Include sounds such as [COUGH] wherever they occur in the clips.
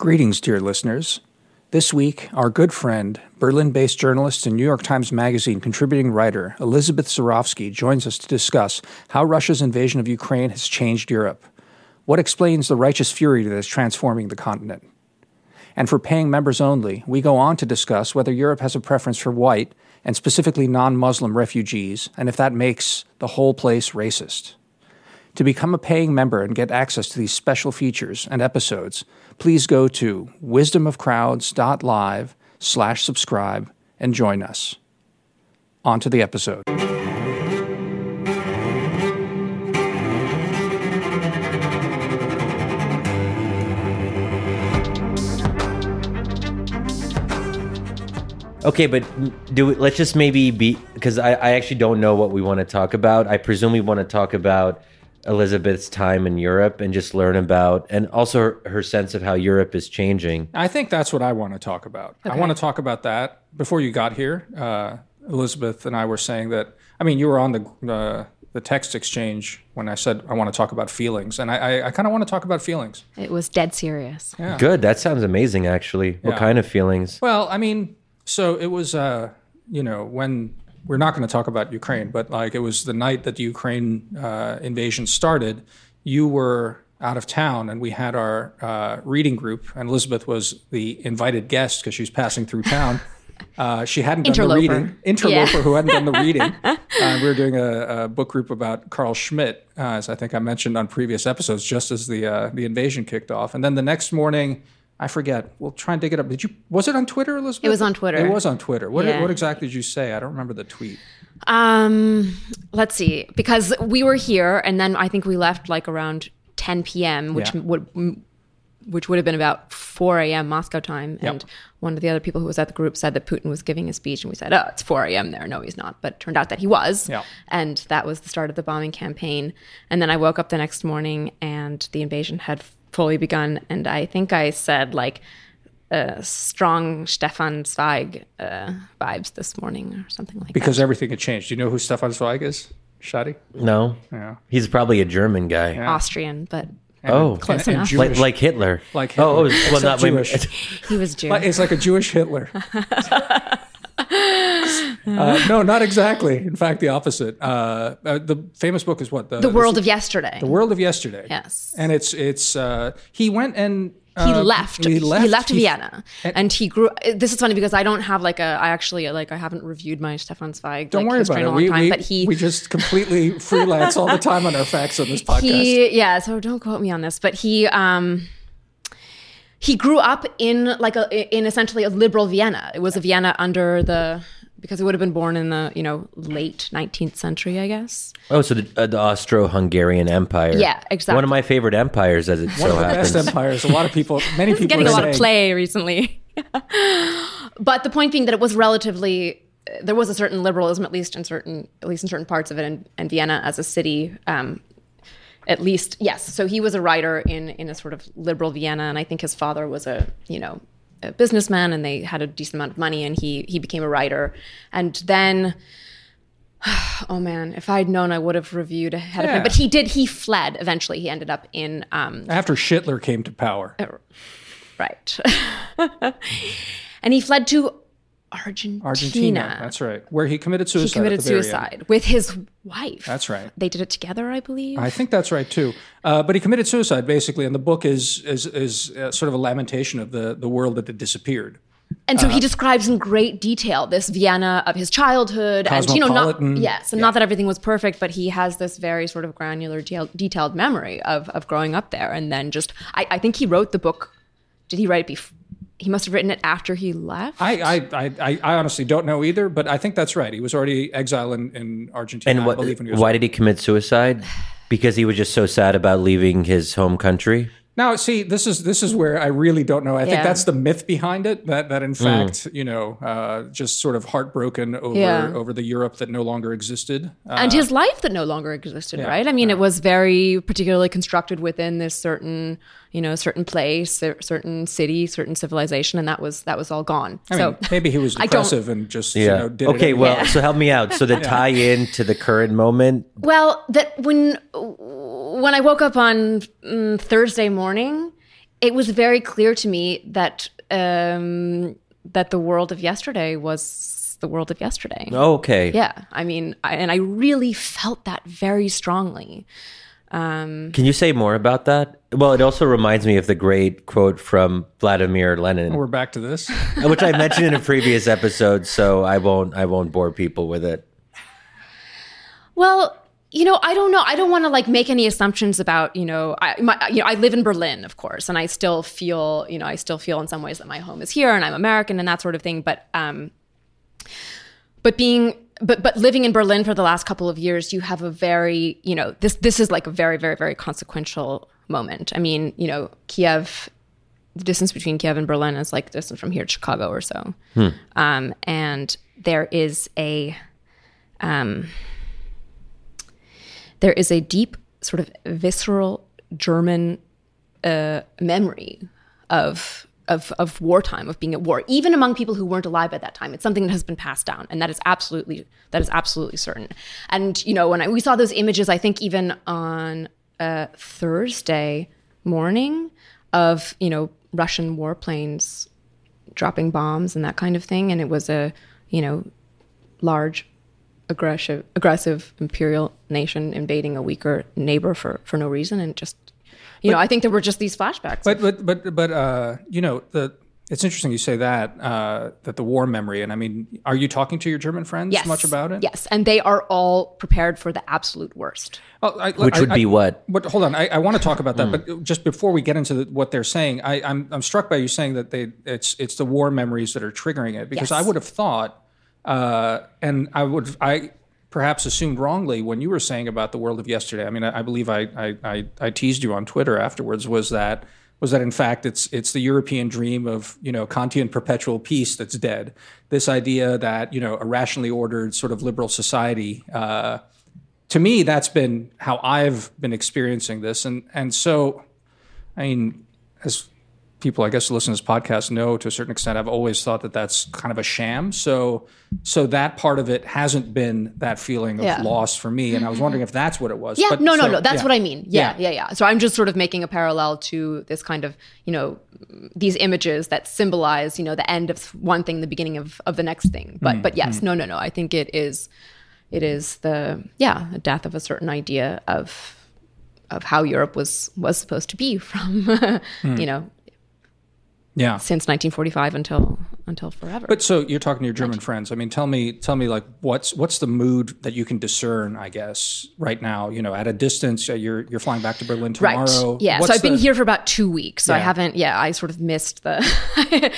Greetings, dear listeners. This week, our good friend, Berlin based journalist and New York Times Magazine contributing writer Elisabeth Zerofsky joins us to discuss how Russia's invasion of Ukraine has changed Europe. What explains the righteous fury that is transforming the continent? And for paying members only, we go on to discuss whether Europe has a preference for white, and specifically non Muslim refugees, and if that makes the whole place racist. To become a paying member and get access to these special features and episodes, please go to wisdomofcrowds.live slash subscribe and join us. On to the episode. Okay, but do let's just maybe be because I, I actually don't know what we want to talk about. I presume we want to talk about Elisabeth's time in Europe and just learn about and also her, her sense of how Europe is changing. I think that's what I want to talk about. I want to talk about that. Before you got here, uh, Elisabeth and I were saying that. I mean, you were on the uh, the text exchange when I said I want to talk about feelings, and I, I, I kind of want to talk about feelings. It was dead serious. Yeah. Good. That sounds amazing. Actually, what Yeah. kind of feelings? Well, I mean, so it was, uh, you know, when we're not going to talk about Ukraine, but like it was the night that the Ukraine uh, invasion started, you were out of town and we had our uh, reading group, and Elisabeth was the invited guest because she was passing through town. [LAUGHS] Uh, she hadn't done the reading. Interloper Yeah. who hadn't done the [LAUGHS] reading. Uh, we were doing a, a book group about Carl Schmitt, uh, as I think I mentioned on previous episodes, just as the uh, the invasion kicked off. And then the next morning, I forget. We'll try and dig it up. Did you? Was it on Twitter, Elisabeth? It was on Twitter. It was on Twitter. What, Yeah. what exactly did you say? I don't remember the tweet. Um, let's see, because we were here, and then I think we left like around 10 p.m., which Yeah. would which would have been about 4 a.m. Moscow time. And one of the other people who was at the group said that Putin was giving a speech, and we said, "Oh, it's 4 a.m. there." No, he's not. But it turned out that he was. Yeah. And that was the start of the bombing campaign. And then I woke up the next morning, and the invasion had fully begun. And I think I said like. Uh, strong Stefan Zweig uh, vibes this morning, or something like that. Because everything had changed. Do you know who Stefan Zweig is? Shadi? No, Yeah. he's probably a German guy. Austrian, but Oh, close and enough. Jewish. like like Hitler. Like oh, Hitler, oh, well, not except Jewish. [LAUGHS] he was Jewish. Like- It's like a Jewish Hitler. [LAUGHS] uh, no, not exactly. In fact, the opposite. Uh, uh, the famous book is what the world of yesterday. The World of Yesterday. Yes. And it's it's uh, he went and he uh, left. He left. He- Vienna, and, he grew. This is funny because I don't have like a. I actually like I haven't reviewed my Stefan Zweig Don't like, worry about it. We, time. we, but he we just completely [LAUGHS] freelance all the time on our facts on this podcast. he yeah. So don't quote me on this, but he um he grew up in like a in essentially a liberal Vienna. It was a Vienna under the because it would have been born in the you know late 19th century, I guess. Oh, so the, uh, the Austro-Hungarian Empire. Yeah, exactly. One of my favorite empires, as it One so of the happens. best empires. A lot of people, [LAUGHS] many people getting are a lot saying, of play recently. [LAUGHS] but the point being that it was relatively there was a certain liberalism at least in certain at least in certain parts of it and, and Vienna as a city um, at least yes so he was a writer in in a sort of liberal Vienna and I think his father was a you know a businessman and they had a decent amount of money and he he became a writer and then [SIGHS] oh man if I'd known I would have reviewed ahead of Yeah. him but he did he fled eventually he ended up in um, After Schindler came to power. Right. [LAUGHS] and he fled to Argentina. Argentina. That's right. Where he committed suicide. He committed at the very suicide with his wife. That's right. They did it together, I believe. I think that's right too. Uh, but he committed suicide basically, and the book is is is uh, sort of a lamentation of the the world that had disappeared. and so Uh-huh. he describes in great detail this Vienna of his childhood, and you know, not yes, and not that everything was perfect, but he has this very sort of granular, detail, detailed memory of of growing up there, and then just I, I think he wrote the book. Did he write it before? He must have written it after he left. I, I, I, I I honestly don't know either, but I think that's right. He was already exiled in, in Argentina, And what, I believe, when he was why did he commit suicide? Because he was just so sad about leaving his home country. Now, see, this is this is where I really don't know. I think Yeah. that's the myth behind it. That that in fact, you know, uh, just sort of heartbroken over Yeah. over the Europe that no longer existed. Uh, and his life that no longer existed, right? I mean, it was very particularly constructed within this certain, you know, certain place, cer- certain city, certain civilization, and that was that was all gone. I so mean, maybe he was [LAUGHS] I depressive and just you Yeah. know did okay. anyway. Well, Yeah. so help me out. So the [LAUGHS] tie in to the current moment. Well, that when when I woke up on mm, Thursday morning, it was very clear to me that um, that the world of yesterday was the world of yesterday. Okay. Yeah, I mean, I, and I really felt that very strongly. Can you say more about that? Well, it also reminds me of the great quote from Vladimir Lenin, We're back to this. [LAUGHS] which I mentioned in a previous episode, so I won't I won't bore people with it. Well, you know, I don't know. I don't want to like make any assumptions about, you know, I my, you know, I live in Berlin, of course, and I still feel, you know, I still feel in some ways that my home is here and I'm American and that sort of thing, but um but being but but living in Berlin for the last couple of years, you have a very, you know, this this is like a very very very consequential moment. I mean, you know, Kiev the distance between Kiev and Berlin is like the distance from here to Chicago or so. Um, and there is a um, there is a deep sort of visceral German uh, memory of of of wartime, of being at war, even among people who weren't alive at that time. It's something that has been passed down, and that is absolutely that is absolutely certain. And you know, when I, we saw those images, I think even on uh, Thursday morning of you know Russian warplanes dropping bombs and that kind of thing, and it was a you know large aggressive aggressive imperial nation invading a weaker neighbor for for no reason and just you know i think there were just these flashbacks But but but but uh, you know the it's interesting you say that uh, that the war memory, and I mean, are you talking to your German friends yes much about it? yes and they are all prepared for the absolute worst Oh, I, Which I- would I- be what? But hold on, I, I want to talk about that. But just before we get into the, what they're saying, I, I'm I'm struck by you saying that they it's it's the war memories that are triggering it because Yes. I would have thought, uh, and I would I perhaps assumed wrongly when you were saying about the world of yesterday. I mean, I, I believe I, I I I teased you on Twitter afterwards. Was that was that in fact it's it's the European dream of you know Kantian perpetual peace that's dead. This idea that you know a rationally ordered sort of liberal society. Uh, to me, that's been how I've been experiencing this, and and so, I mean, as people I guess who listen to this podcast know to a certain extent, I've always thought that that's kind of a sham. So, so that part of it hasn't been that feeling of Yeah. loss for me, and I was wondering if that's what it was. yeah But no no so- no that's yeah. what i mean yeah, Yeah. yeah yeah so i'm just sort of making a parallel to this kind of you know these images that symbolize you know the end of one thing the beginning of, of the next thing but Mm, but yes no no no i think it is it is the yeah the death of a certain idea of of how europe was was supposed to be [LAUGHS] from Mm. you know Yeah. since 1945 until until forever But so you're talking to your German friends. I mean, tell me, tell me, like, what's what's the mood that you can discern? I guess right now, you know, at a distance, you're you're flying back to Berlin tomorrow. Right. Yeah. What's so I've been here for about two weeks. So I haven't, yeah, I sort of missed the, [LAUGHS]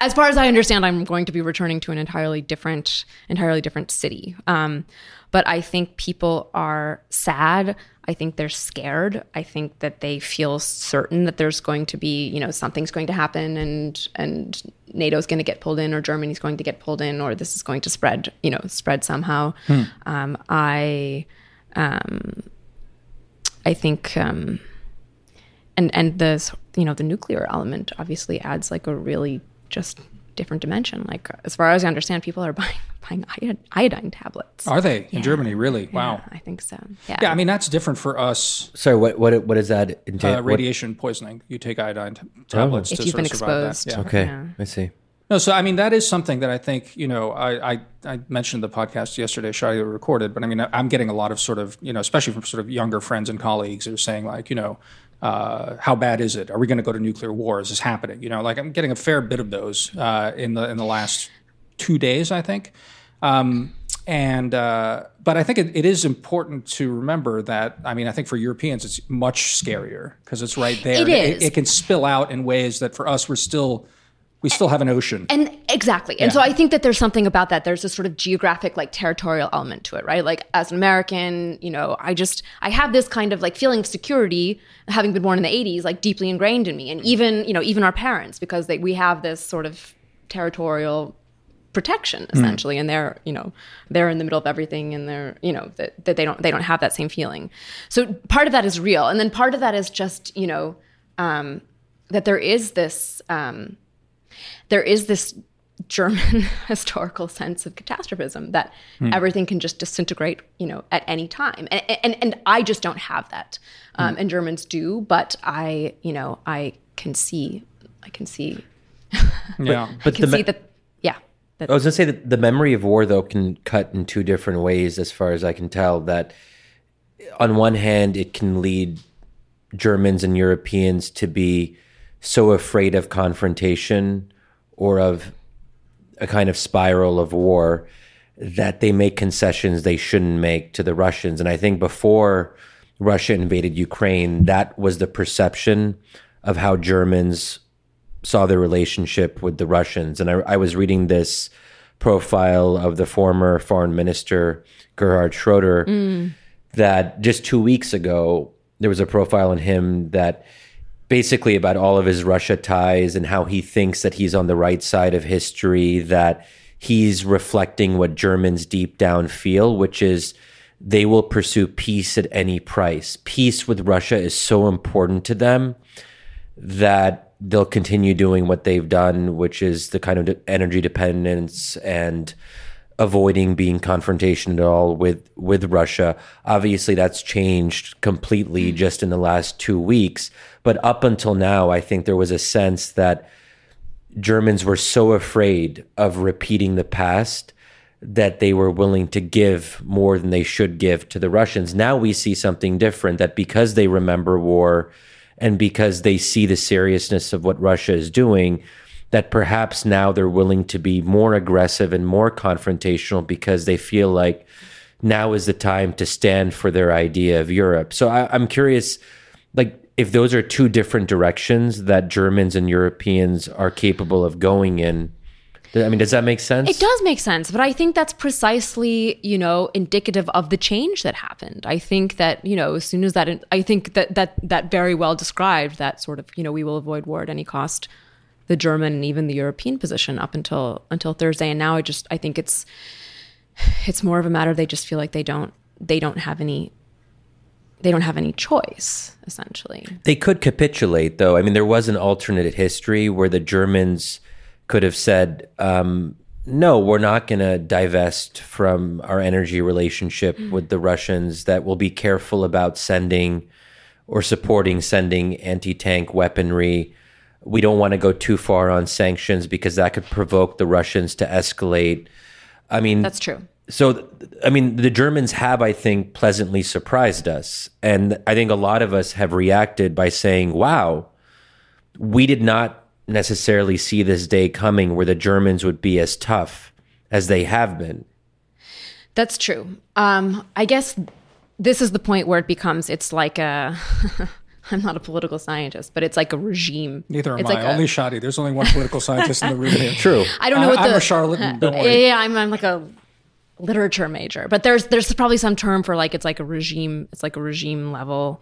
as far as I understand, I'm going to be returning to an entirely different, entirely different city. Um, but I think people are sad. I think they're scared. I think that they feel certain that there's going to be, you know, something's going to happen and, and NATO's going to get pulled in or Germany's going to get pulled in or this is going to spread, you know, spread somehow. Um, I, um, I think, um, and and the you know the nuclear element obviously adds like a really just different dimension. Like as far as I understand, people are [LAUGHS] buying buying iodine tablets. Are they in Germany? Really? Wow. I think so. Yeah. Yeah, I mean that's different for us. Sorry, what what what is that? entail- Uh, what- radiation poisoning. You take iodine t- tablets if to you've sort been of survive exposed. that. Yeah. Okay, Yeah. I see. No, so I mean that is something that I think you know I I, I mentioned the podcast yesterday, Shadi recorded, but I mean I'm getting a lot of sort of you know especially from sort of younger friends and colleagues who are saying like you know uh, how bad is it? Are we going to go to nuclear war? Is this happening? You know, like I'm getting a fair bit of those uh, in the in the last two days, I think. Um, and uh, but I think it, it is important to remember that I mean I think for Europeans it's much scarier because it's right there. It is. It, can spill out in ways that for us we're still we still have an ocean. And exactly. And so I think that there's something about that. There's a sort of geographic, like territorial element to it, right? Like as an American, you know, I just, I have this kind of like feeling of security, having been born in the 80s, like deeply ingrained in me. And even, you know, even our parents, because they, we have this sort of territorial protection essentially and they're you know they're in the middle of everything and they're you know that, that they don't they don't have that same feeling so part of that is real and then part of that is just you know um, that there is this um, there is this German [LAUGHS] historical sense of catastrophism that everything can just disintegrate, you know, at any time. And and, and I just don't have that. Um, And Germans do, but I, you know, I can see I can see Yeah. [LAUGHS] But can the see me- that I was gonna say that the memory of war though can cut in two different ways, as far as I can tell. That on one hand, it can lead Germans and Europeans to be so afraid of confrontation or of a kind of spiral of war that they make concessions they shouldn't make to the Russians. And I think before Russia invaded Ukraine, that was the perception of how Germans saw their relationship with the Russians. And I, I was reading this profile of the former foreign minister, Gerhard Schroeder, that just two weeks ago, there was a profile on him that basically about all of his Russia ties and how he thinks that he's on the right side of history, that he's reflecting what Germans deep down feel, which is they will pursue peace at any price. Peace with Russia is so important to them that they'll continue doing what they've done, which is the kind of de- energy dependence and avoiding being confrontation at all with with Russia. Obviously, that's changed completely mm. just in the last two weeks. But up until now, I think there was a sense that Germans were so afraid of repeating the past that they were willing to give more than they should give to the Russians. Now we see something different that because they remember war and because they see the seriousness of what Russia is doing, that perhaps now they're willing to be more aggressive and more confrontational because they feel like now is the time to stand for their idea of Europe. So I, I'm curious, like, if those are two different directions that Germans and Europeans are capable of going in. I mean, does that make sense? It does make sense, but I think that's precisely, you know, indicative of the change that happened. I think that, you know, as soon as that, I think that that that very well described that sort of, you know, we will avoid war at any cost, the German and even the European position up until until Thursday, and now I just I think it's it's more of a matter they just feel like they don't they don't have any they don't have any choice essentially. They could capitulate, though. I mean, there was an alternate history where the Germans could have said, um, no, we're not going to divest from our energy relationship with the Russians, that we'll be careful about sending or supporting sending anti tank weaponry. We don't want to go too far on sanctions because that could provoke the Russians to escalate. I mean, That's true. so i mean the germans have i think pleasantly surprised us and i think a lot of us have reacted by saying wow we did not necessarily see this day coming where the germans would be as tough as they have been That's true. Um, I guess this is the point where it becomes it's like a. [LAUGHS] I'm not a political scientist, but it's like a regime. Neither am it's I. Like a- Only Shadi. There's only one political scientist in the room here. [LAUGHS] true I don't know I- what I'm the a charlatan. Don't [LAUGHS] Yeah, worry. yeah, I'm, I'm like a literature major, but there's there's probably some term for like it's like a regime. It's like a regime level,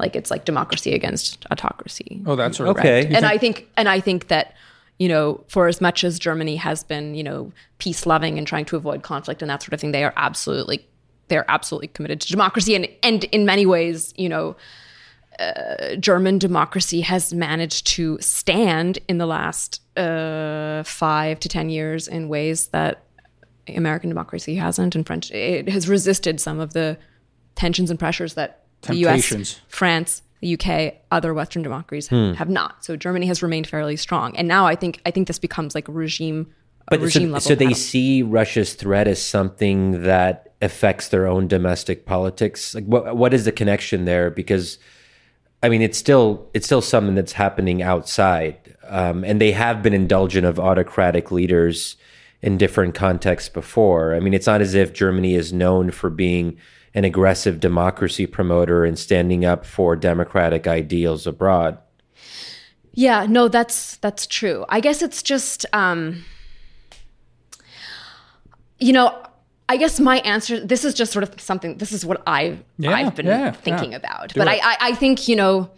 like it's like democracy against autocracy. Oh, that's sort of Okay. and I think and I think that you know for as much as Germany has been you know peace loving and trying to avoid conflict and that sort of thing, they are absolutely they're absolutely committed to democracy and and in many ways you know. Uh, German democracy has managed to stand in the last uh, five to ten years in ways that American democracy hasn't, and French it has resisted some of the tensions and pressures that the U.S., France, the U.K., other Western democracies have not. So Germany has remained fairly strong, and now I think I think this becomes like a regime, but regime so, level. so they see russia's threat as something that affects their own domestic politics like what what is the connection there because I mean, it's still it's still something that's happening outside, um, and they have been indulgent of autocratic leaders in different contexts before. I mean, it's not as if Germany is known for being an aggressive democracy promoter and standing up for democratic ideals abroad. Yeah, no, that's that's true. I guess it's just um you know, I guess my answer this is just sort of something this is what I've Yeah, I've been yeah, thinking yeah. about. Do but. I, I I think, you know,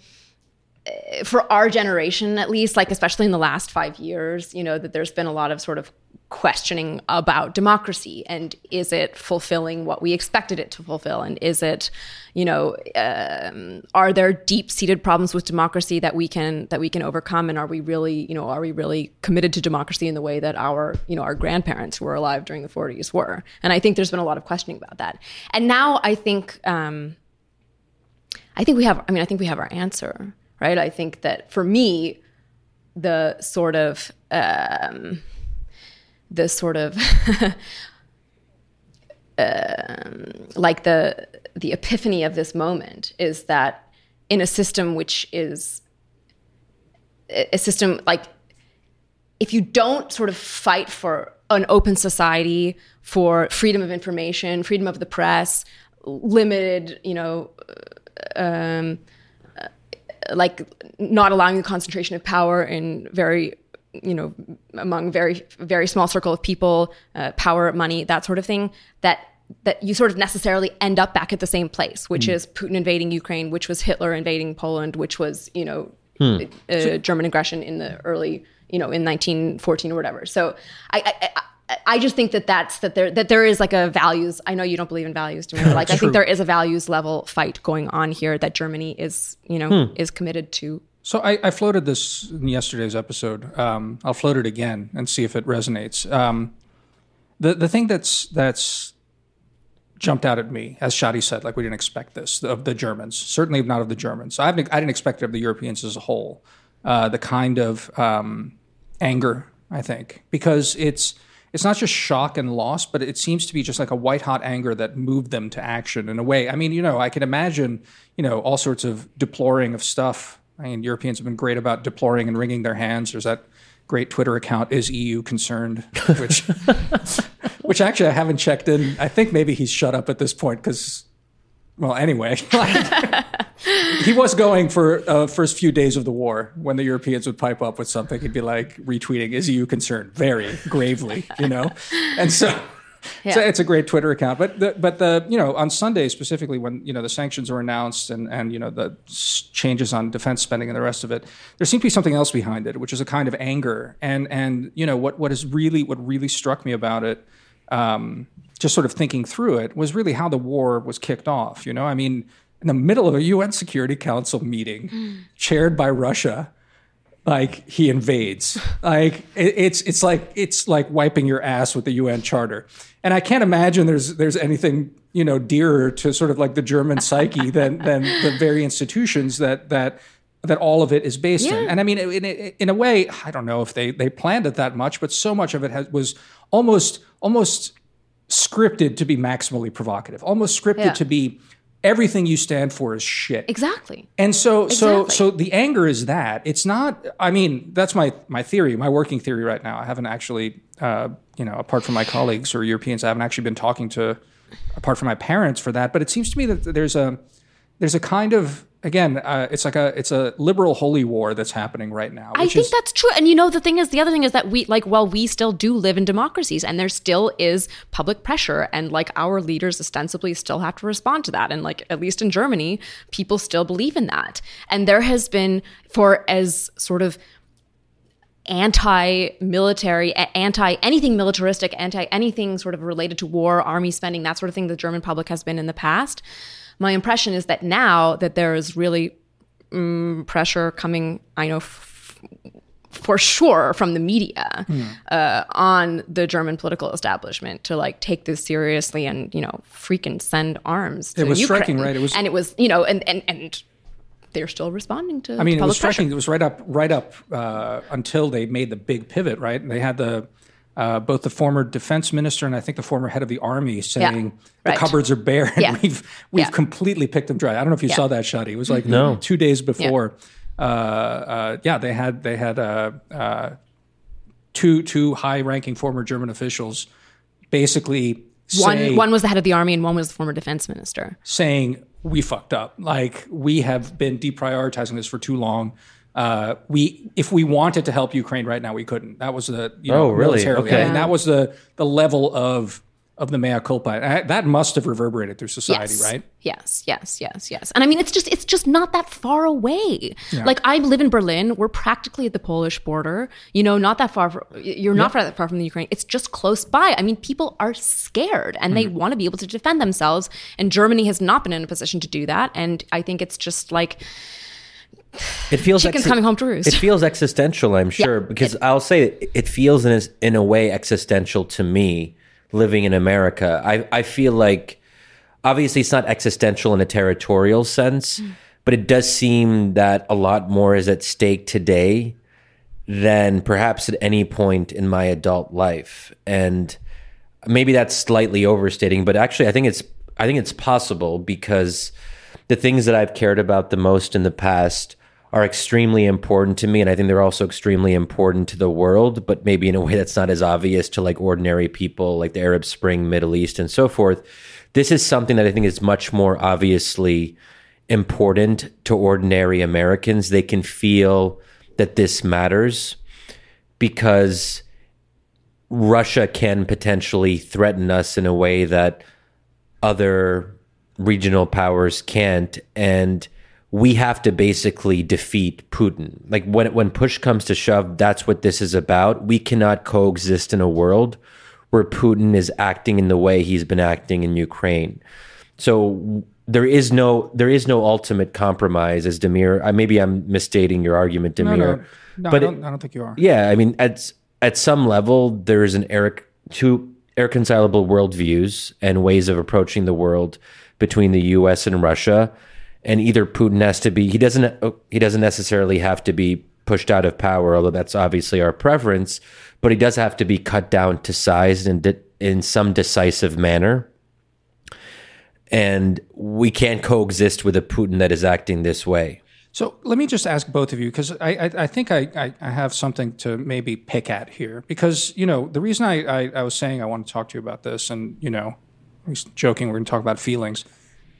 for our generation at least, like especially in the last five years, you know, that there's been a lot of sort of questioning about democracy and is it fulfilling what we expected it to fulfill? And is it you know um, are there deep-seated problems with democracy that we can that we can overcome? And are we really you know are we really committed to democracy in the way that our you know our grandparents who were alive during the 40s were? And i think there's been a lot of questioning about that. And now i think um, I think we have. I mean, I think we have our answer, right? I think that for me, the sort of um, the sort of [LAUGHS] um, like the the epiphany of this moment is that in a system which is a system like if you don't sort of fight for an open society for freedom of information freedom of the press limited you know um, like not allowing the concentration of power in very you know among very very small circle of people uh, power money that sort of thing that that you sort of necessarily end up back at the same place which mm. is putin invading ukraine which was hitler invading poland which was you know hmm. uh, german aggression in the early you know in 1914 or whatever so I, I, I just think that that's that there that there is like a values. I know you don't believe in values, to me. Like I think there is a values level fight going on here that Germany is you know hmm. is committed to so I, I, floated this in yesterday's episode. Um, I'll float it again and see if it resonates. Um, the the thing that's that's jumped out at me, as Shadi said, like we didn't expect this of the Germans. Certainly not of the Germans. I, I didn't expect it of the Europeans as a whole. Uh, the kind of um, anger, I think, because it's it's not just shock and loss, but it seems to be just like a white hot anger that moved them to action in a way. I mean, you know, I can imagine, you know, all sorts of deploring of stuff I mean, Europeans have been great about deploring and wringing their hands. There's that great Twitter account, is EU concerned, which, [LAUGHS] which actually I haven't checked in. I think maybe he's shut up at this point because, well, anyway, [LAUGHS] he was going for uh, first few days of the war when the Europeans would pipe up with something. He'd be like retweeting, "Is EU concerned?" Very gravely, you know, and so yeah. So it's a great Twitter account. But the, but the you know on Sunday specifically when you know the sanctions were announced and and you know the changes on defense spending and the rest of it, there seemed to be something else behind it, which is a kind of anger. And and you know what what is really what really struck me about it. Um, just sort of thinking through it was really how the war was kicked off. You know, I mean, in the middle of a UN Security Council meeting, chaired by Russia, like he invades. [LAUGHS] like it, it's it's like it's like wiping your ass with the UN Charter. And I can't imagine there's there's anything you know dearer to sort of like the German psyche than [LAUGHS] than the very institutions that that that all of it is based yeah. in. And I mean, in, in, a way, I don't know if they they planned it that much, but so much of it has, was almost almost scripted to be maximally provocative, almost scripted yeah. to be everything you stand for is shit. Exactly. And so exactly. so so the anger is that. It's not I mean, that's my my theory, my working theory right now. I haven't actually uh, you know, apart from my colleagues or Europeans, I haven't actually been talking to apart from my parents for that, but it seems to me that there's a there's a kind of again, uh, it's like a it's a liberal holy war that's happening right now. I think is, that's true. And you know, the thing is, the other thing is that we like, while we still do live in democracies, and there still is public pressure, and like our leaders ostensibly still have to respond to that. And like, at least in Germany, people still believe in that. And there has been for as sort of anti-military anti anything militaristic anti anything sort of related to war army spending that sort of thing the german public has been in the past my impression is that now that there is really um, pressure coming, I know f- for sure from the media mm. uh, on the German political establishment to like take this seriously and you know freaking send arms. it was Ukraine. striking, right? It was, and it was you know, and and and they're still responding to. I mean, it was striking. Pressure. It was right up, right up uh, until they made the big pivot. Right, And they had the uh, both the former defense minister and I think the former head of the army saying yeah, right. the cupboards are bare and yeah. [LAUGHS] we've we've yeah. completely picked them dry. I don't know if you saw that, Shadi. It was like no. two days before. Uh, uh, yeah, they had they had uh, uh, two two high ranking former German officials basically one say, one was the head of the army and one was the former defense minister saying we fucked up. Like we have been deprioritizing this for too long uh, we if we wanted to help Ukraine right now, we couldn't. That was the you know, oh really militarily. okay. I mean, that was the the level of of the mea culpa. I, that must have reverberated through society, yes. right? Yes, yes, yes, yes. And I mean, it's just it's just not that far away. Yeah. Like I live in Berlin. We're practically at the Polish border. You know, not that far. From, you're not that far from the Ukraine. It's just close by. I mean, people are scared and mm-hmm. they want to be able to defend themselves. And Germany has not been in a position to do that. And I think it's just like it feels chickens ex- coming home to roost. It feels existential, I'm sure, yeah, because it, I'll say it, it feels in a, in a way existential to me living in America. I I feel like obviously it's not existential in a territorial sense, mm. but it does seem that a lot more is at stake today than perhaps at any point in my adult life. And maybe that's slightly overstating, but actually I think it's I think it's possible because the things that I've cared about the most in the past are extremely important to me and I think they're also extremely important to the world, but maybe in a way that's not as obvious to like ordinary people like the Arab Spring, Middle East and so forth. This is something that I think is much more obviously important to ordinary Americans. They can feel that this matters because Russia can potentially threaten us in a way that other regional powers can't and we have to basically defeat Putin. Like when when push comes to shove, that's what this is about. We cannot coexist in a world where Putin is acting in the way he's been acting in Ukraine. So there is no there is no ultimate compromise as Damir. I, maybe I'm misstating your argument, Damir. No, no, no but I, don't, I don't think you are. Yeah, I mean, at at some level, there is an Eric two irreconcilable worldviews and ways of approaching the world between the U.S. and Russia, and either Putin has to be he doesn't he doesn't necessarily have to be pushed out of power, although that's obviously our preference, but he does have to be cut down to size and in some decisive manner and we can't coexist with a Putin that is acting this way. So let me just ask both of you because I, I, I, think I, I, have something to maybe pick at here because you know the reason I, I, I was saying I want to talk to you about this and you know was joking we're going to talk about feelings.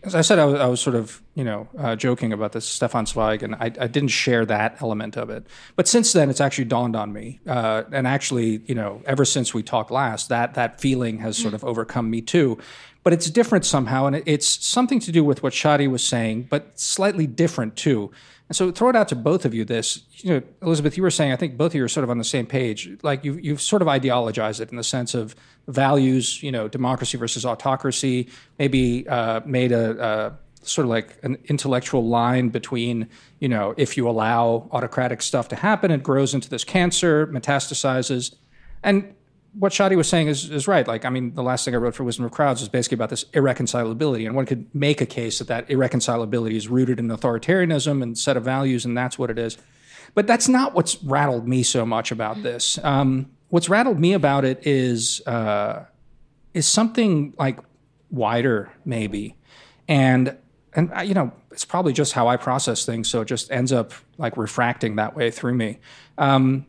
As I said I was, I was sort of you know uh, joking about this Stefan Zweig and I, I didn't share that element of it. But since then it's actually dawned on me uh, and actually you know ever since we talked last that that feeling has sort of overcome me too. But it's different somehow, and it's something to do with what Shadi was saying, but slightly different too. And so, throw it out to both of you. This, you know, Elisabeth, you were saying, I think both of you are sort of on the same page. Like you've you've sort of ideologized it in the sense of values, you know, democracy versus autocracy. Maybe uh, made a, a sort of like an intellectual line between, you know, if you allow autocratic stuff to happen, it grows into this cancer, metastasizes, and what Shadi was saying is, is right. Like, I mean, the last thing I wrote for Wisdom of Crowds was basically about this irreconcilability. And one could make a case that that irreconcilability is rooted in authoritarianism and set of values, and that's what it is. But that's not what's rattled me so much about this. Um, what's rattled me about it is uh, is something like wider, maybe, and and you know, it's probably just how I process things. So it just ends up like refracting that way through me. Um,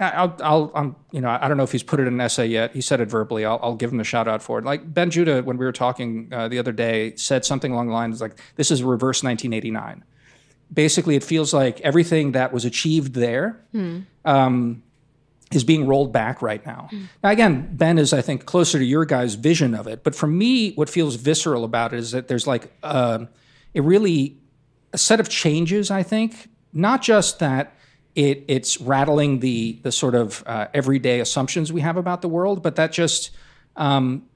I'll, I'll, I'm, you know, I don't know if he's put it in an essay yet. He said it verbally. I'll, I'll give him a shout out for it. Like Ben Judah, when we were talking uh, the other day, said something along the lines like, "This is reverse 1989." Basically, it feels like everything that was achieved there hmm. um, is being rolled back right now. Hmm. Now, again, Ben is, I think, closer to your guys' vision of it. But for me, what feels visceral about it is that there's like uh, a really a set of changes. I think not just that it, it's rattling the the sort of uh, everyday assumptions we have about the world, but that just um,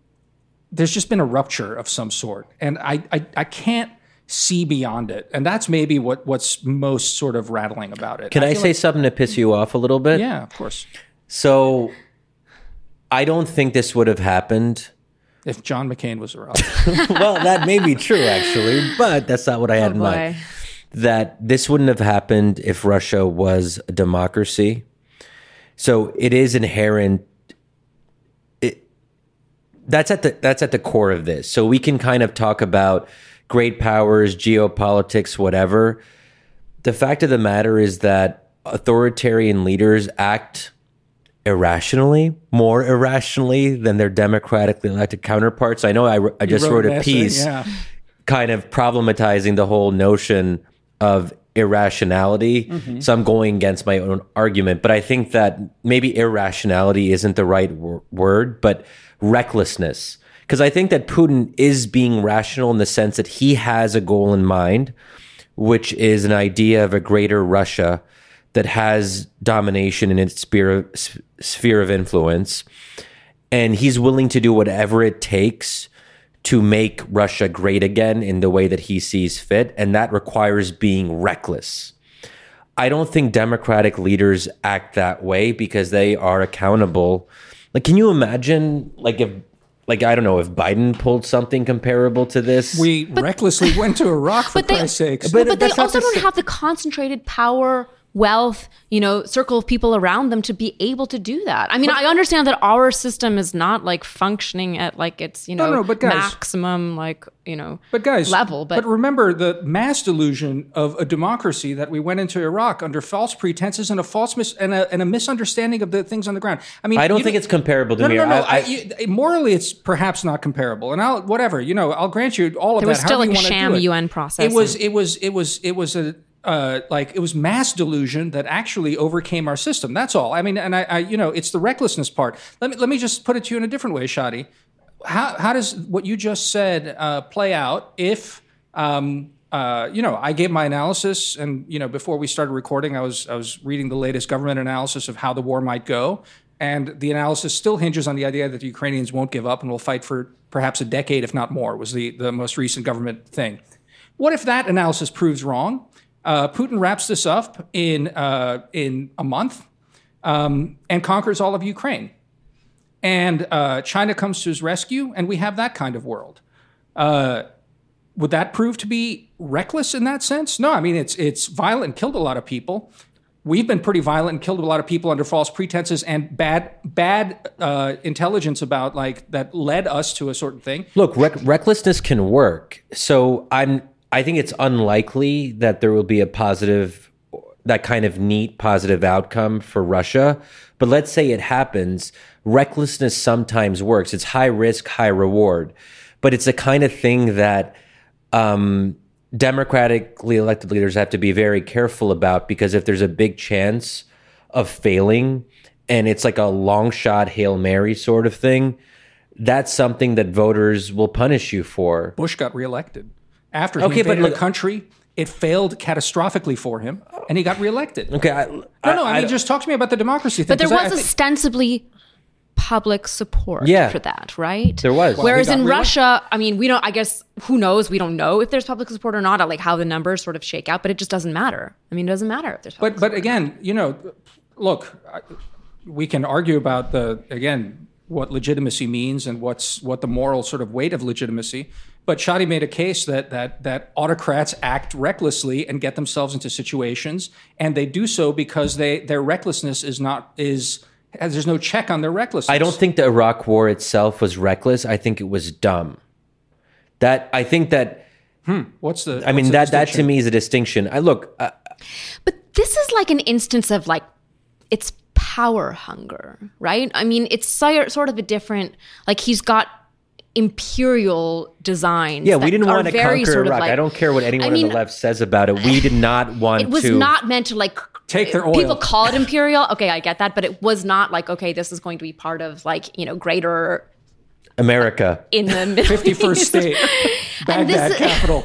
there's just been a rupture of some sort, and I, I I can't see beyond it, and that's maybe what what's most sort of rattling about it. Can I, I say like, something to piss you off a little bit? Yeah, of course. So, I don't think this would have happened if John McCain was around. [LAUGHS] well, that may be true actually, but that's not what I had oh, in mind that this wouldn't have happened if Russia was a democracy. So it is inherent. It, that's at the that's at the core of this. So we can kind of talk about great powers, geopolitics, whatever. The fact of the matter is that authoritarian leaders act irrationally, more irrationally than their democratically elected counterparts. I know I, I just wrote, wrote, a piece yeah. kind of problematizing the whole notion of irrationality. Mm-hmm. So I'm going against my own argument, but I think that maybe irrationality isn't the right w- word, but recklessness. Because I think that Putin is being rational in the sense that he has a goal in mind, which is an idea of a greater Russia that has domination in its sphere of, sphere of influence. And he's willing to do whatever it takes to make Russia great again in the way that he sees fit. And that requires being reckless. I don't think democratic leaders act that way because they are accountable. Like, can you imagine, like, if like I don't know if Biden pulled something comparable to this. We recklessly went to Iraq for but Christ's sakes. but, but they also to don't say- have the concentrated power, wealth, you know, circle of people around them to be able to do that. I mean, I understand that our system is not like functioning at like its, you know, no, but guys- maximum like, you know, But guys, level. But, but remember the mass delusion of a democracy that we went into Iraq under false pretenses and a false mis- and, a, and a misunderstanding of the things on the ground. I mean, I don't you think it's comparable to No, me. no, no. no. I- I, I- you, morally, it's perhaps not comparable, and I'll whatever you know. I'll grant you all of There that. was still, however like, a sham. UN process It was. It was. It was. It was a. Uh, like it was mass delusion that actually overcame our system. That's all. I mean, and I, I, you know, it's the recklessness part. Let me let me just put it to you in a different way, Shadi. How how does what you just said uh, play out if um, uh, you know, I gave my analysis, and you know, before we started recording, I was I was reading the latest government analysis of how the war might go, and the analysis still hinges on the idea that the Ukrainians won't give up and will fight for perhaps a decade, if not more. Was the the most recent government thing? What if that analysis proves wrong? Uh, Putin wraps this up in uh, in a month um, and conquers all of Ukraine, and uh, China comes to his rescue, and we have that kind of world would that prove to be reckless in that sense? No, I mean it's it's violent and killed a lot of people. We've been pretty violent and killed a lot of people under false pretenses and bad bad uh, intelligence about like that led us to a certain thing. Look, rec- recklessness can work. So I'm. I think it's unlikely that there will be a positive, that kind of neat positive outcome for Russia. But let's say it happens. Recklessness sometimes works. It's high risk, high reward. But it's a kind of thing that um, democratically elected leaders have to be very careful about because if there's a big chance of failing and it's like a long shot Hail Mary sort of thing, that's something that voters will punish you for. Bush got reelected after he Okay, but invaded look- a country. It failed catastrophically for him, and he got reelected. Okay, I, No, no. I, mean, just talk to me about the democracy thing. but there was I think- ostensibly public support Yeah. for that, right? There was. Well, Whereas he got in reelected. Russia, I mean, we don't. I guess who knows? We don't know if there's public support or not. Like how the numbers sort of shake out, but it just doesn't matter. I mean, it doesn't matter if there's. Public But but again, you know, look, we can argue about the again what legitimacy means and what's what the moral sort of weight of legitimacy. But Shadi made a case that that that autocrats act recklessly and get themselves into situations, and they do so because they their recklessness is not is as there's no check on their recklessness. I don't think the Iraq War itself was reckless. I think it was dumb. That I think that What's the? I mean that that to me is a distinction. I look. Uh, But this is like an instance of like it's power hunger, right? I mean, it's sort of a different like he's got imperial designs. yeah, we didn't want to very conquer sort of Iraq. like- I don't care what anyone I mean, on the left says about it. We did [SIGHS] not want It was to. not meant to like Take their oil. People call it [LAUGHS] imperial. Okay, I get that, but it was not like okay, this is going to be part of like you know greater America. in the Middle [LAUGHS] fifty first East. state, Baghdad this- [LAUGHS] capital.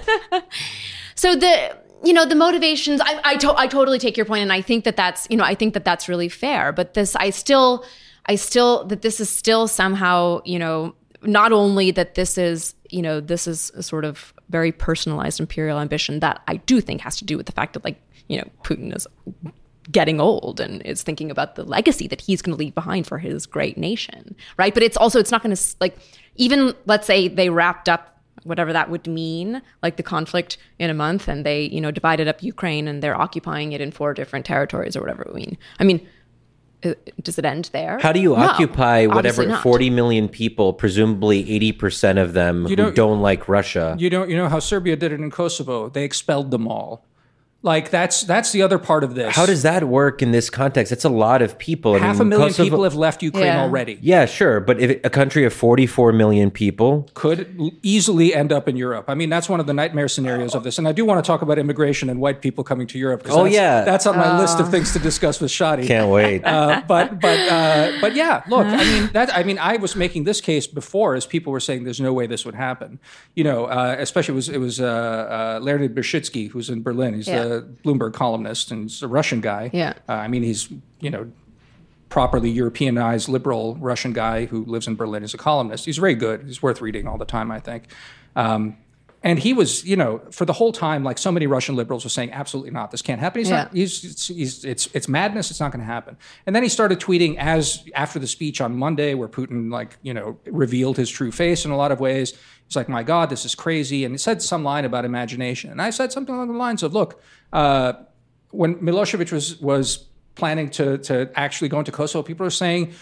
So the you know the motivations I I, to, I totally take your point and I think that that's you know I think that that's really fair but this I still I still that this is still somehow you know not only that this is you know this is a sort of very personalized imperial ambition that I do think has to do with the fact that like you know Putin is getting old and is thinking about the legacy that he's going to leave behind for his great nation right? But it's also it's not going to like even let's say they wrapped up whatever that would mean like the conflict in a month and they you know divided up ukraine and they're occupying it in four different territories or whatever it mean. I mean Uh, does it end there How do you No, occupy whatever 40 million people, presumably 80% of them who don't- don't like Russia? You don't you know how Serbia did it in Kosovo? They expelled them all. Like that's that's the other part of this. How does that work in this context? That's a lot of people. I half mean, a million Kosovo- people have left Ukraine Yeah. already? Yeah, sure. But if a country of 44 million people, Could easily end up in Europe. I mean, that's one of the nightmare scenarios of this. And I do want to talk about immigration and white people coming to Europe. Oh, that's, yeah. that's on my list of things to discuss with Shadi. can't wait. uh, but but uh, but yeah, look, I mean that I mean I was making this case before as people were saying there's no way this would happen. You know, uh, especially it was it was uh, uh, Leonid Bershidsky who's in Berlin. He's Yeah. the Bloomberg columnist and he's a Russian guy. Yeah. uh, I mean he's you know properly Europeanized liberal Russian guy who lives in Berlin as a columnist. He's very good. He's worth reading all the time, I think. Um, And he was, you know, for the whole time, like so many Russian liberals were saying, absolutely not. This can't happen. He's Yeah. not. He's, it's, he's, it's, it's madness. It's not going to happen. And then he started tweeting as after the speech on Monday, where Putin, like, you know, revealed his true face in a lot of ways. He's like, my God, this is crazy. And he said some line about imagination. And I said something along the lines of, look, uh, when Milosevic was was planning to to actually go into Kosovo, people are saying,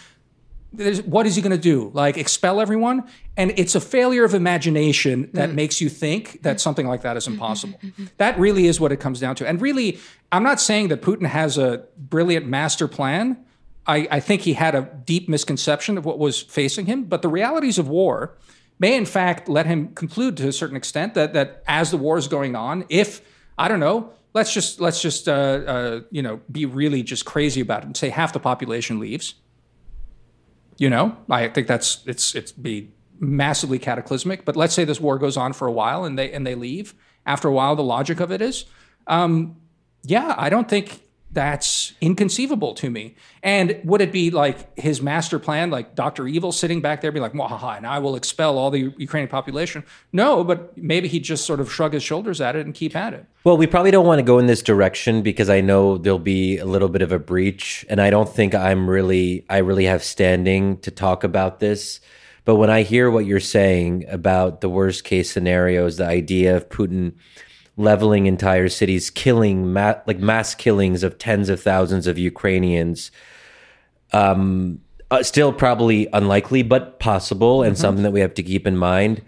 "What is he going to do? Like expel everyone?" And it's a failure of imagination that makes you think that something like that is impossible. that really is what it comes down to. And really, I'm not saying that Putin has a brilliant master plan. I, I think he had a deep misconception of what was facing him. But the realities of war may, in fact, let him conclude to a certain extent that that as the war is going on, if I don't know, let's just let's just uh, uh, you know be really just crazy about it and say half the population leaves. You know, I think that's it's it's be massively cataclysmic. But let's say this war goes on for a while and they and they leave. After a while, the logic of it is, um, yeah, I don't think that's inconceivable to me. And would it be like his master plan, like Doctor Evil sitting back there, be like, "Wahaha," and I will expel all the Ukrainian population? No, but maybe he'd just sort of shrug his shoulders at it and keep at it. Well, we probably don't want to go in this direction because I know there'll be a little bit of a breach, and I don't think I'm really, I really have standing to talk about this. But when I hear what you're saying about the worst case scenarios, the idea of Putin leveling entire cities, killing ma- like mass killings of tens of thousands of Ukrainians, um, uh, still probably unlikely, but possible, and something that we have to keep in mind.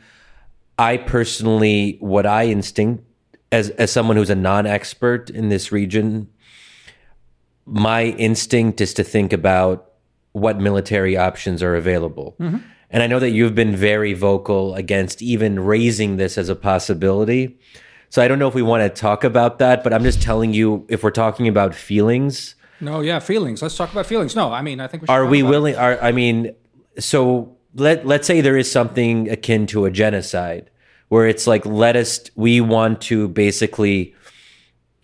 I personally, what I instinct as as someone who's a non-expert in this region, my instinct is to think about what military options are available. And I know that you've been very vocal against even raising this as a possibility. So I don't know if we want to talk about that, but I'm just telling you if we're talking about feelings, No, yeah, feelings. Let's talk about feelings. No, I mean, I think we should are we about it. willing are I mean so let let's say there is something akin to a genocide where it's like let us we want to basically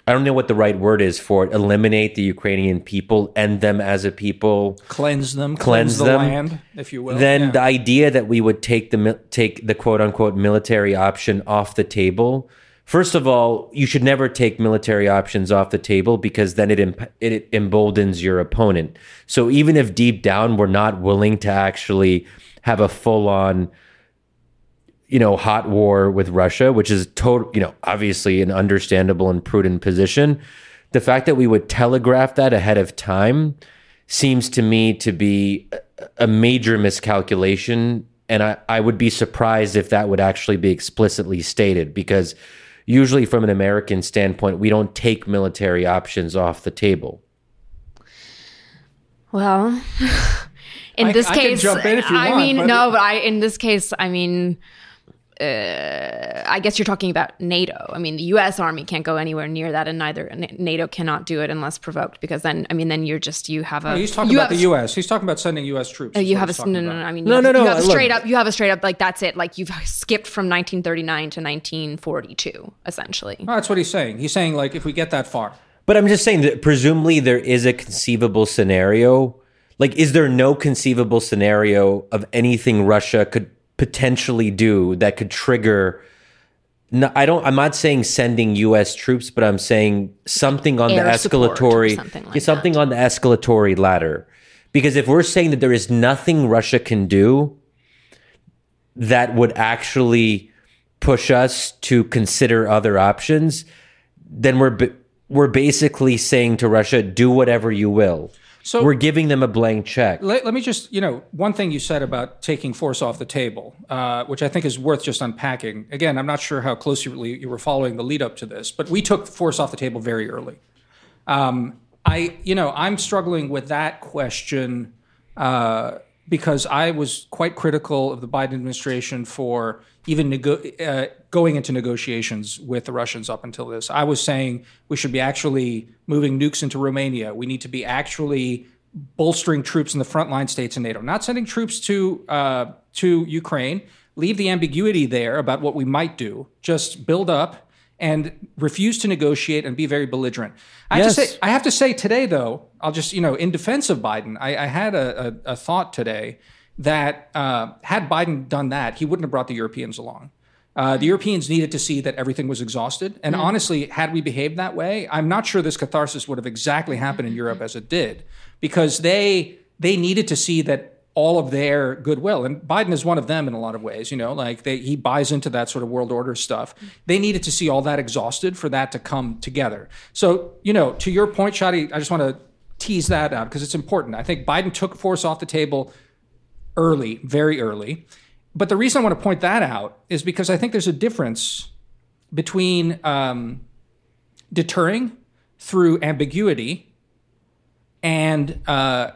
I don't know what the right word is for it eliminate the Ukrainian people end them as a people cleanse them, Cleanse cleanse, the them. land, if you will. then Yeah. the idea that we would take the take the quote unquote military option off the table first of all you should never take military options off the table because then it it emboldens your opponent so even if deep down we're not willing to actually have a full on you know hot war with Russia which is total you know obviously an understandable and prudent position the fact that we would telegraph that ahead of time seems to me to be a major miscalculation. And I, I would be surprised if that would actually be explicitly stated because usually, from an American standpoint, we don't take military options off the table. Well, [LAUGHS] in I- this I case, jump in if you I want, mean, but- no, but I in this case, I mean, uh, I guess you're talking about NATO. I mean, the U.S. Army can't go anywhere near that, and neither NATO cannot do it unless provoked. Because then, I mean, then you're just you have a. He's talking you about have the U.S. He's talking about sending U.S. troops. Uh, you have a no, no, no. I mean, No, you no, have, no, You have a straight up. You have a straight up like that's it. Like you've skipped from 1939 to 1942, essentially. No, that's what he's saying. He's saying like if we get that far, But I'm just saying that presumably there is a conceivable scenario. Like, is there no conceivable scenario of anything Russia could potentially do that could trigger? No, I don't. I'm not saying sending U.S. troops, but I'm saying something on Air the escalatory, something like something on the escalatory ladder. Because if we're saying that there is nothing Russia can do that would actually push us to consider other options, then we're we're basically saying to Russia, do whatever you will. So- we're giving them a blank check. let, let me just you know one thing you said about taking force off the table, uh, which I think is worth just unpacking. Again, I'm not sure how closely you were following the lead up to this, but we took force off the table very early. Um, I you know I'm struggling with that question. Uh, because I was quite critical of the Biden administration for even nego- uh, going into negotiations with the Russians up until this. I was saying we should be actually moving nukes into Romania. We need to be actually bolstering troops in the frontline states in NATO, not sending troops to uh, to Ukraine. Leave the ambiguity there about what we might do. Just build up and refuse to negotiate and be very belligerent. I have to Yes. say, I have to say today, though, I'll just, you know, in defense of Biden, I, I had a, a, a thought today that uh, had Biden done that, he wouldn't have brought the Europeans along. Uh, the Europeans needed to see that everything was exhausted. And honestly, had we behaved that way, I'm not sure this catharsis would have exactly happened in Europe as it did, because they they needed to see that all of their goodwill, and Biden is one of them in a lot of ways. You know, like they, he buys into that sort of world order stuff. They needed to see all that exhausted for that to come together. So, you know, to your point, Shadi, I just want to tease that out because it's important. I think Biden took force off the table early, very early. But the reason I want to point that out is because I think there's a difference between um, deterring through ambiguity and uh,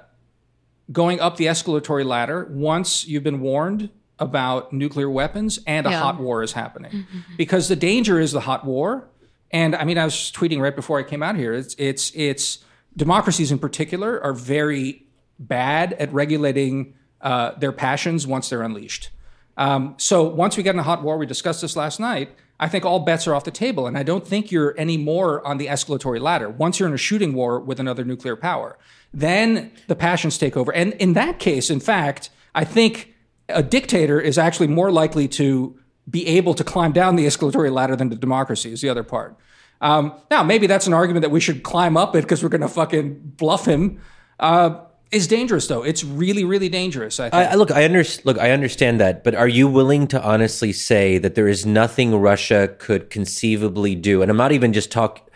going up the escalatory ladder once you've been warned about nuclear weapons and a Yeah. hot war is happening. Because the danger is the hot war. And I mean, I was tweeting right before I came out here. It's it's it's democracies in particular are very bad at regulating uh, their passions once they're unleashed. Um, so once we get in a hot war, we discussed this last night. I think all bets are off the table, and I don't think you're any more on the escalatory ladder. Once you're in a shooting war with another nuclear power, then the passions take over. And in that case, in fact, I think a dictator is actually more likely to be able to climb down the escalatory ladder than the democracy is the other part. Um, now, maybe that's an argument that we should climb up it because we're going to fucking bluff him. Uh, is dangerous though. It's really, really dangerous. I think. I, I- look, I under, look, I understand that, but are you willing to honestly say that there is nothing Russia could conceivably do? And I'm not even just talk.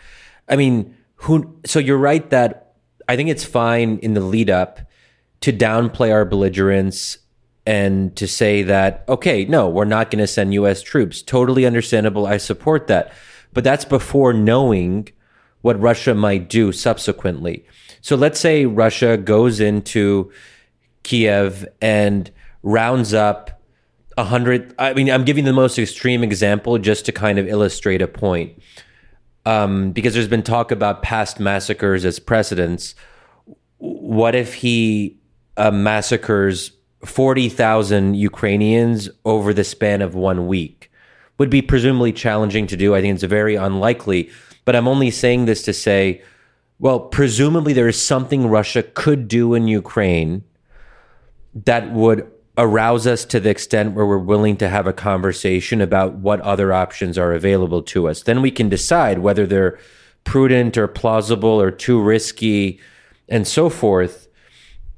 I mean, who? So you're right that I think it's fine in the lead up to downplay our belligerence and to say that okay, no, we're not going to send U.S. troops. Totally understandable. I support that, but that's before knowing what Russia might do subsequently. So let's say Russia goes into Kiev and rounds up a hundred. I mean, I'm giving the most extreme example just to kind of illustrate a point, um, because there's been talk about past massacres as precedents. What if he uh, massacres forty thousand Ukrainians over the span of one week? Would be presumably challenging to do. I think it's very unlikely. But I'm only saying this to say, well, presumably there is something Russia could do in Ukraine that would arouse us to the extent where we're willing to have a conversation about what other options are available to us. Then we can decide whether they're prudent or plausible or too risky and so forth.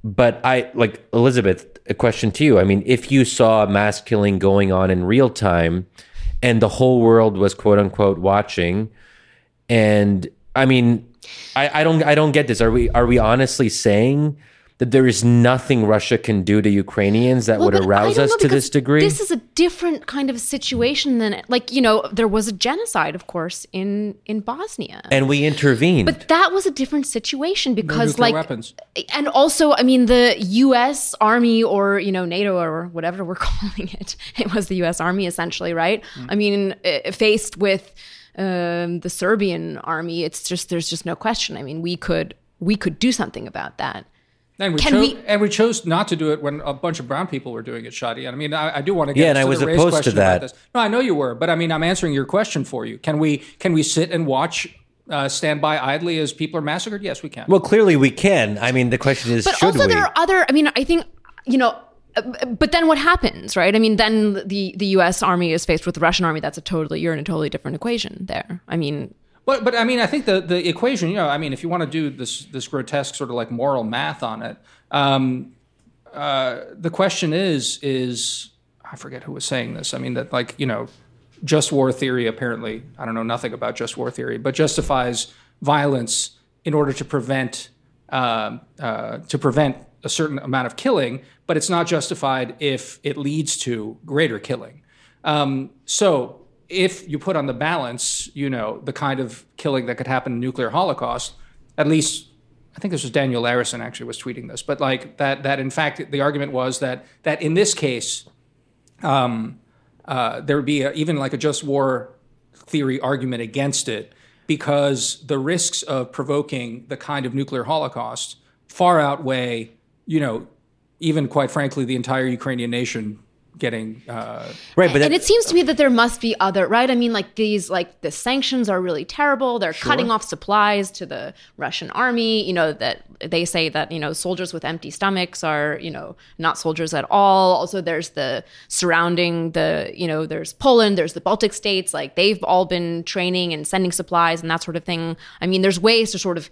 But I like Elisabeth, a question to you. I mean, if you saw mass killing going on in real time and the whole world was quote unquote watching, and I mean, I, I don't I don't get this. Are we are we honestly saying that there is nothing Russia can do to Ukrainians that would Well, but I arouse us know, to this degree? This is a different kind of situation than like you know there was a genocide, of course, in in Bosnia, and we intervened. but that was a different situation because nuclear like weapons. and also I mean the U.S. Army or you know NATO or whatever we're [LAUGHS] calling it, it was the U.S. Army essentially, right? Mm. I mean, uh, faced with um, the Serbian army, it's just there's just no question. I mean, we could we could do something about that. And we, Can chose, we- and we chose not to do it when a bunch of brown people were doing it, Shadi. And I mean, I, I do want to get Yeah, and I to was the race opposed to question about that. This. No, I know you were, but I mean, I'm answering your question for you. Can we can we sit and watch, uh, stand by idly as people are massacred? Yes, we can. well, clearly we can. I mean, the question is, But should also we? there are other. I mean, I think you know. Uh, But then what happens, right? I mean, then the the U.S. Army is faced with the Russian Army. That's a totally you're in a totally different equation there. I mean, But but I mean, I think the the equation. You know, I mean, if you want to do this this grotesque sort of like moral math on it, um, uh, the question is is I forget who was saying this. I mean that like you know, just war theory apparently I don't know nothing about just war theory, but justifies violence in order to prevent um uh, to prevent a certain amount of killing, but it's not justified if it leads to greater killing. Um, so if you put on the balance, you know, the kind of killing that could happen in nuclear holocaust, at least I think this was Daniel Larison actually was tweeting this, but like that that in fact the argument was that that in this case, um, uh, there would be a, even like a just war theory argument against it because the risks of provoking the kind of nuclear holocaust far outweigh, you know, even quite frankly, the entire Ukrainian nation getting uh, right, but and it seems to me that there must be other right? I mean like these like the sanctions are really terrible. They're cutting off supplies to the russian army you know that they say that you know soldiers with empty stomachs are you know not soldiers at all. Also there's the surrounding the you know there's poland there's the baltic states. Like they've all been training and sending supplies and that sort of thing. I mean there's ways to sort of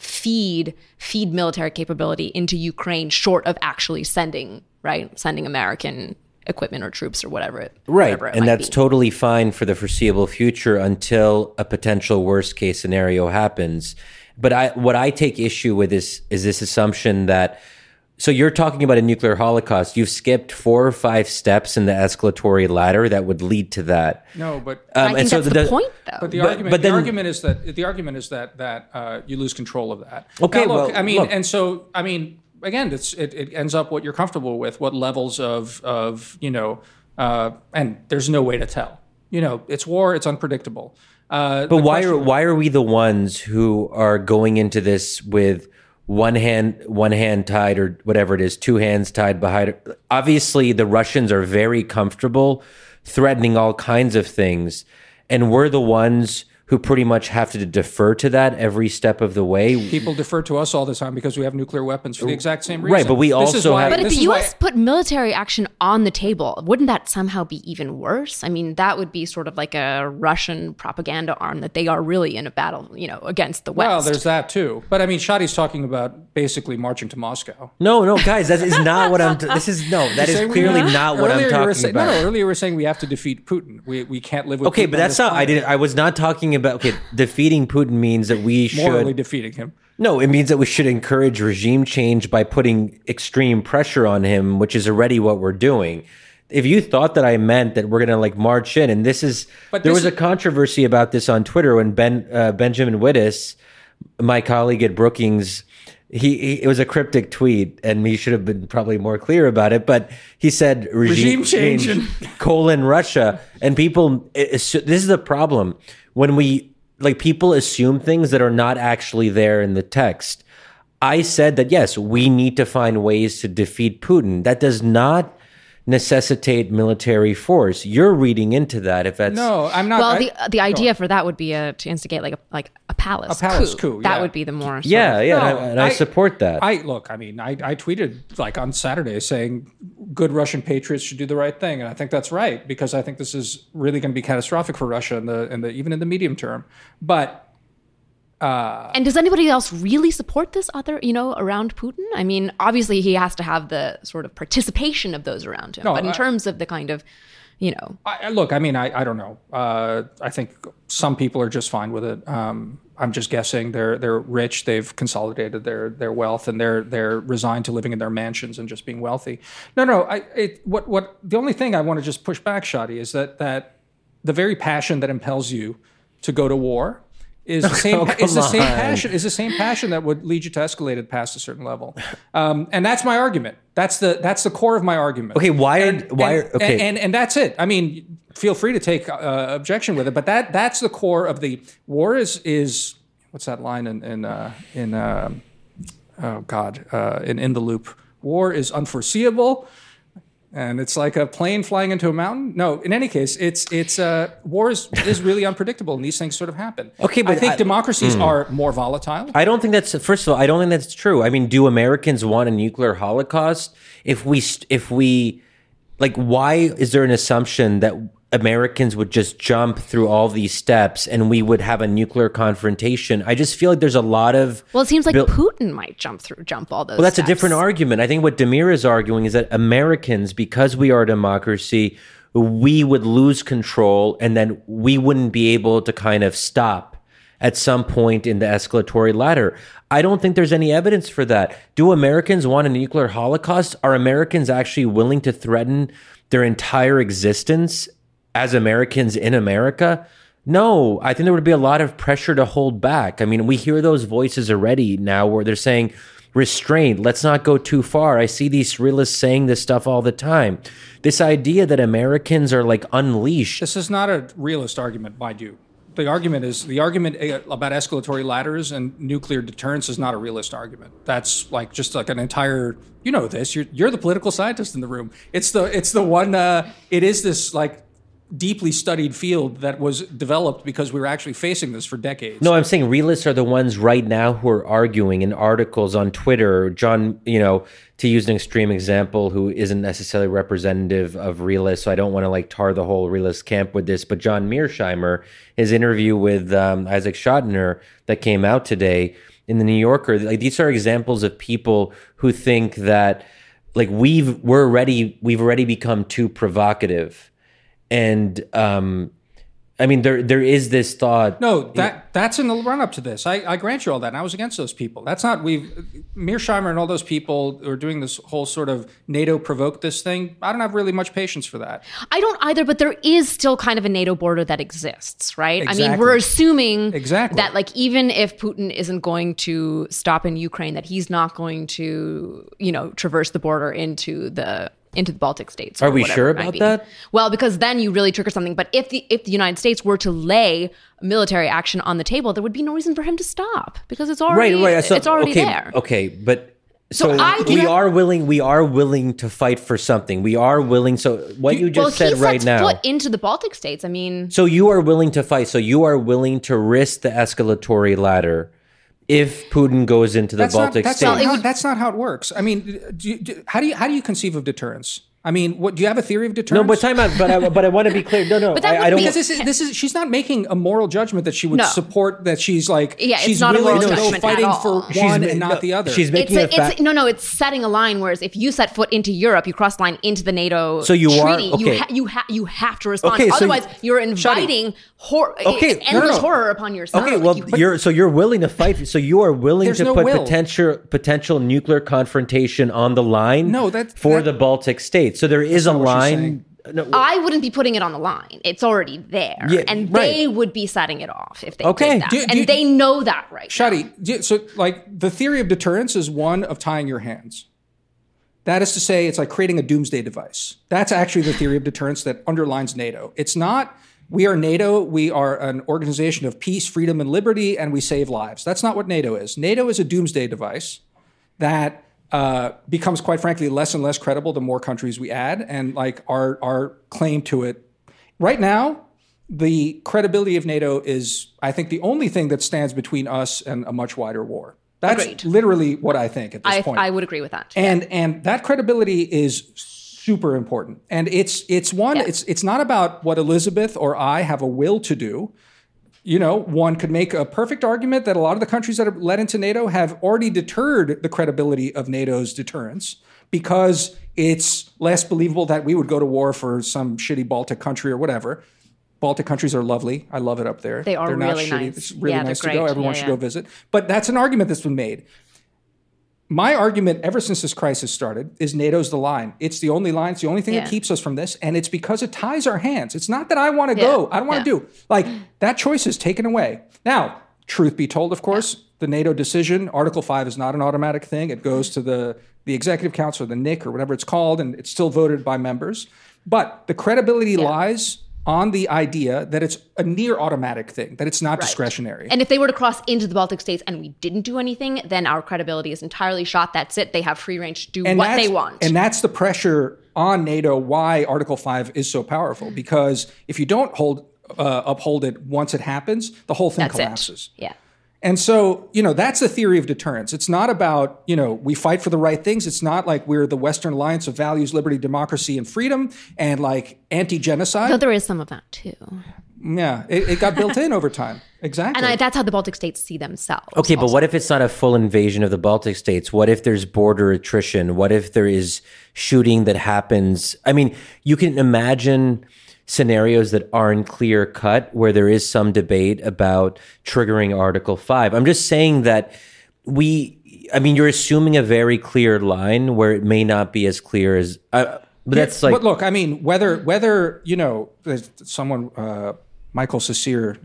feed feed military capability into ukraine short of actually sending right sending american equipment or troops or whatever it right, whatever it and that's be. totally fine for the foreseeable future until a potential worst case scenario happens. But I, what I take issue with is is this assumption that. So you're talking about a nuclear holocaust. You've skipped four or five steps in the escalatory ladder that would lead to that. no, but Um, I think that's the, point, though. But the But- argument, but the argument is that the argument is that that uh, you lose control of that. Okay, Now, look, well, I mean, look. and so I mean, again, it's it, it ends up what you're comfortable with, what levels of of you know, uh, and there's no way to tell. You know, it's war, it's unpredictable. Uh, But why are why are we the ones who are going into this with one hand one hand tied or whatever it is, two hands tied behind? Obviously, the Russians are very comfortable threatening all kinds of things, and we're the ones who pretty much have to defer to that every step of the way. people defer to us all the time because we have nuclear weapons for the exact same reason? Right, but we This also why- have- But if the is why- U.S. put military action on the table, wouldn't that somehow be even worse? I mean, that would be sort of like a Russian propaganda arm that they are really in a battle, you know, against the West. Well, there's that too. But I mean, Shadi's talking about basically marching to Moscow. No, no, guys, that is not what I'm. T- this is no, that is clearly not what I'm Earlier were talking saying- about. No, no, earlier we were saying we have to defeat Putin. We, we can't live with Okay, Putin but that's this not. I didn't. I was not talking about. Okay, defeating Putin means that we should. morally defeating him. No, it means that we should encourage regime change by putting extreme pressure on him, which is already what we're doing. If you thought that I meant that we're going to like march in, and this is, But there this was a controversy about this on Twitter when Ben uh, Benjamin Wittes, my colleague at Brookings, he, he it was a cryptic tweet, and he should have been probably more clear about it. But he said regime, Regime change and- colon Russia, and people. it- it's- this is the problem when we like people assume things that are not actually there in the text. I said that yes, we need to find ways to defeat Putin. That does not necessitate military force. You're reading into that if that's No, I'm not. well, I- the uh, the idea for that would be a, to instigate like a like a palace, A palace coup, That yeah. would be the more yeah, of- yeah, No, and, I, and I I- support that. I look. I mean, I, I tweeted like on Saturday saying good Russian patriots should do the right thing, and I think that's right because I think this is really going to be catastrophic for Russia in the in the even in the medium term. But And does anybody else really support this other, you know, around Putin? I mean, obviously he has to have the sort of participation of those around him. No, but in I- terms of the kind of, you know, I, I- look, I mean, I, I don't know. Uh, I think some people are just fine with it. Um, I'm just guessing. They're they're rich. They've consolidated their their wealth, and they're they're resigned to living in their mansions and just being wealthy. No, no. I it, what what the only thing I want to just push back, Shadi, is that that the very passion that impels you to go to war is the [LAUGHS] same Oh, is the same passion is the same passion that would lead you to escalate it past a certain level. Um, and that's my argument. That's the that's the core of my argument. Okay, why are- And- why are- okay. and, and and that's it. I mean, feel free to take uh, objection with it, but that that's the core of the war. Is is what's that line in in uh, in um oh god uh, in in the loop? War is unforeseeable, and it's like a plane flying into a mountain. No, in any case, it's it's uh, war is, is really unpredictable, and these things sort of happen. Okay, but I think I- democracies are more volatile. I don't think that's first of all. I don't think that's true. I mean, do Americans want a nuclear holocaust? If we if we like, why is there an assumption that Americans would just jump through all these steps and we would have a nuclear confrontation? I just feel like there's a lot of well, it seems like Bill- Putin might jump through, jump all those. well, that's a different argument. I think what Damir is arguing is that Americans, because we are a democracy, we would lose control and then we wouldn't be able to kind of stop at some point in the escalatory ladder. I don't think there's any evidence for that. Do Americans want a nuclear holocaust? Are Americans actually willing to threaten their entire existence as Americans in America? No, I think there would be a lot of pressure to hold back. I mean, we hear those voices already now where they're saying, restraint, let's not go too far. I see these realists saying this stuff all the time. This idea that Americans are like unleashed. This is not a realist argument, mind you. the argument is the argument uh, about escalatory ladders and nuclear deterrence is not a realist argument. That's like just like an entire. You know this. You're you're the political scientist in the room. It's the it's the one. Uh, it is this like deeply studied field that was developed because we were actually facing this for decades. No, I'm saying realists are the ones right now who are arguing in articles on Twitter. John, you know, to use an extreme example, who isn't necessarily representative of realists, so I don't want to like tar the whole realist camp with this. But John Mearsheimer, his interview with um, Isaac Chotiner that came out today in the New Yorker, like these are examples of people who think that like we've we're already we've already become too provocative and um, I mean, there there is this thought. No, that that's in the run up to this. I, I grant you all that. And I was against those people. That's not we've Mearsheimer and all those people are doing this whole sort of NATO provoked this thing. I don't have really much patience for that. I don't either, but there is still kind of a NATO border that exists, right? Exactly. I mean, we're assuming Exactly. that like even if Putin isn't going to stop in Ukraine, that he's not going to, you know, traverse the border into the into the Baltic states. Are we sure about that? Well, because then you really trigger something. But if the if the United States were to lay military action on the table, there would be no reason for him to stop because it's already right, right. So, it's already okay, there. Okay, but so, I- we are willing. We are willing to fight for something. We are willing. So what you just well, said right now. into the Baltic states. I mean, So you are willing to fight. So you are willing to risk the escalatory ladder if Putin goes into the That's not Baltic that's states. not, that's not how it works. I mean, do you, do, how do you how do you conceive of deterrence? I mean, what do you have a theory of deterrence? no, but time out. But I, but I want to be clear. No, no. But that I, I don't. be- because this is this is she's not making a moral judgment that she would No. support that she's like Yeah, she's not a willing moral to go judgment at fighting all. for She's one ma- and not no, the other. She's it's making a, a, fact. it's no no it's setting a line whereas if you set foot into Europe you cross the line into the NATO So you are- treaty you okay. ha- you ha- you have to respond Okay, otherwise you- you're inviting hor- Okay, no, endless no, no. horror upon yourself Okay, Like, well, you- you're so you're willing to fight. So you are willing to put potential potential nuclear confrontation on the line. No, that- for the Baltic states. So there is a not what she's line. saying. No, I wouldn't be putting it on the line. It's already there, Yeah, and right. they would be setting it off if they Okay. did that, Do- do and you- they know that right. now. Shadi, do- so like the theory of deterrence is one of tying your hands. That is to say, it's like creating a doomsday device. That's actually the theory of deterrence that underlines NATO. It's not we are NATO, we are an organization of peace, freedom, and liberty, and we save lives. That's not what NATO is. NATO is a doomsday device that uh, becomes, quite frankly, less and less credible the more countries we add, and like our our claim to it. Right now, the credibility of NATO is, I think, the only thing that stands between us and a much wider war. That's Agreed. literally what I think at this I, point. I would agree with that. and and that credibility is super important. And it's it's one Yeah. it's it's not about what Elisabeth or I have a will to do. You know, one could make a perfect argument that a lot of the countries that are led into NATO have already deterred the credibility of NATO's deterrence because it's less believable that we would go to war for some shitty Baltic country or whatever. Baltic countries are lovely. I love it up there. They are they're not really shitty. nice. It's really Yeah, nice to go. Everyone Yeah, should go visit. But that's an argument that's been made. My argument ever since this crisis started is NATO's the line. It's the only line. It's the only thing Yeah. that keeps us from this. And it's because it ties our hands. It's not that I want to Yeah. go. I don't want to Yeah. do. Like that choice is taken away. Now, truth be told, of course, the NATO decision, Article 5 is not an automatic thing. It goes to the, the Executive Council, or the NIC, or whatever it's called, and it's still voted by members. But the credibility lies on the idea that it's a near automatic thing, that it's not discretionary. And if they were to cross into the Baltic states and we didn't do anything, then our credibility is entirely shot. That's it. They have free range to do what they want. And that's the pressure on NATO why Article 5 is so powerful. Because if you don't hold uh, uphold it once it happens, the whole thing That's collapses. it. Yeah. And so, you know, that's the theory of deterrence. It's not about, you know, we fight for the right things. It's not like we're the Western Alliance of values, liberty, democracy, and freedom and like anti genocide. Though there is some of that too. yeah, it, it got built in over time. [LAUGHS] Exactly. And I, that's how the Baltic states see themselves. Okay, but what if it's not a full invasion of the Baltic states? What if there's border attrition? What if there is shooting that happens? I mean, you can imagine scenarios that aren't clear cut where there is some debate about triggering Article 5. I'm just saying that we, I mean, you're assuming a very clear line where it may not be as clear as, uh, but that's like, but look, I mean, whether whether you know, someone, uh, Michael Cecire,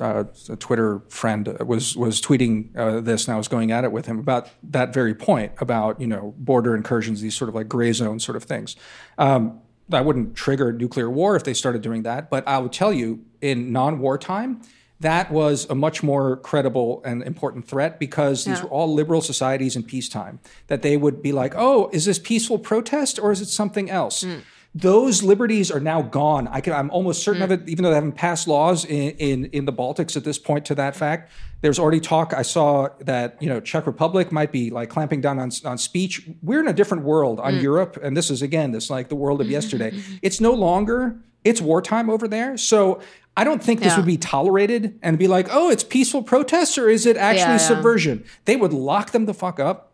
uh, a Twitter friend, uh, was was tweeting uh, this, and I was going at it with him about that very point about you know border incursions, these sort of like gray zone sort of things. Um, I wouldn't trigger nuclear war if they started doing that, but I would tell you in non-war time. that was a much more credible and important threat because these were all liberal societies in peacetime. That they would be like, oh, is this peaceful protest or is it something else? Hmm. Those liberties are now gone. I can, I'm almost certain Hmm. of it, even though they haven't passed laws in, in, in the Baltics at this point to that fact. There's already talk. I saw that you know Czech Republic might be like clamping down on, on speech. We're in a different world on Hmm. Europe, and this is again this like the world of [LAUGHS] yesterday. It's no longer it's wartime over there. So I don't think this Yeah. would be tolerated and be like, oh, it's peaceful protests or is it actually Yeah, yeah. subversion? They would lock them the fuck up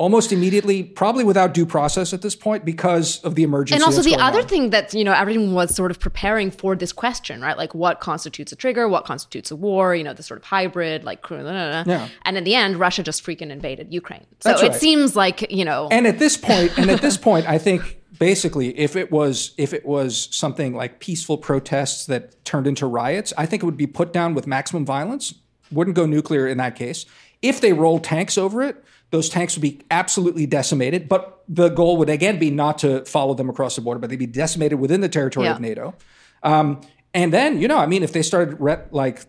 almost immediately, probably without due process at this point because of the emergency. and also the other on. thing that you know everyone was sort of preparing for this question right like what constitutes a trigger what constitutes a war you know the sort of hybrid like blah, [LAUGHS] blah, blah. Yeah. and in the end russia just freaking invaded ukraine so That's it right. seems like you know And at this point, and at this [LAUGHS] point, I think basically, if it was if it was something like peaceful protests that turned into riots, I think it would be put down with maximum violence. Wouldn't go nuclear in that case. If they rolled tanks over it, those tanks would be absolutely decimated. But the goal would again be not to follow them across the border, but they'd be decimated within the territory Yeah. of NATO. Um, and then, you know, I mean, if they started re- like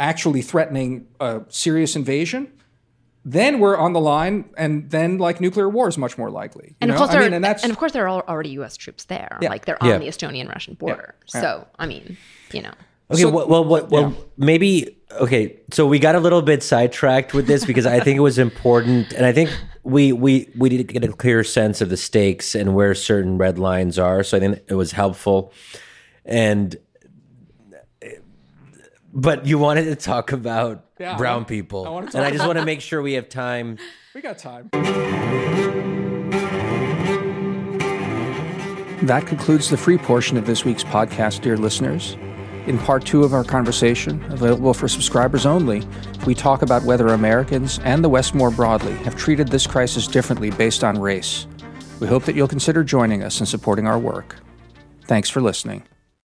actually threatening a serious invasion, then we're on the line, and then like nuclear war is much more likely. you and of know? course I there mean, and that's and of course there are already us troops there Yeah. like they're on Yeah. the estonian russian border Yeah. so i mean you know Okay, So- well, well, well, well maybe okay. So we got a little bit sidetracked with this because I think it was important, and I think we we we did get a clear sense of the stakes and where certain red lines are. So I think it was helpful, and but you wanted to talk about Yeah, brown want- people, I wanna and I just want to make sure we have time. [LAUGHS] we got time. That concludes the free portion of this week's podcast, dear listeners. In part two of our conversation, available for subscribers only, we talk about whether Americans and the West more broadly have treated this crisis differently based on race. We hope that you'll consider joining us in supporting our work. Thanks for listening.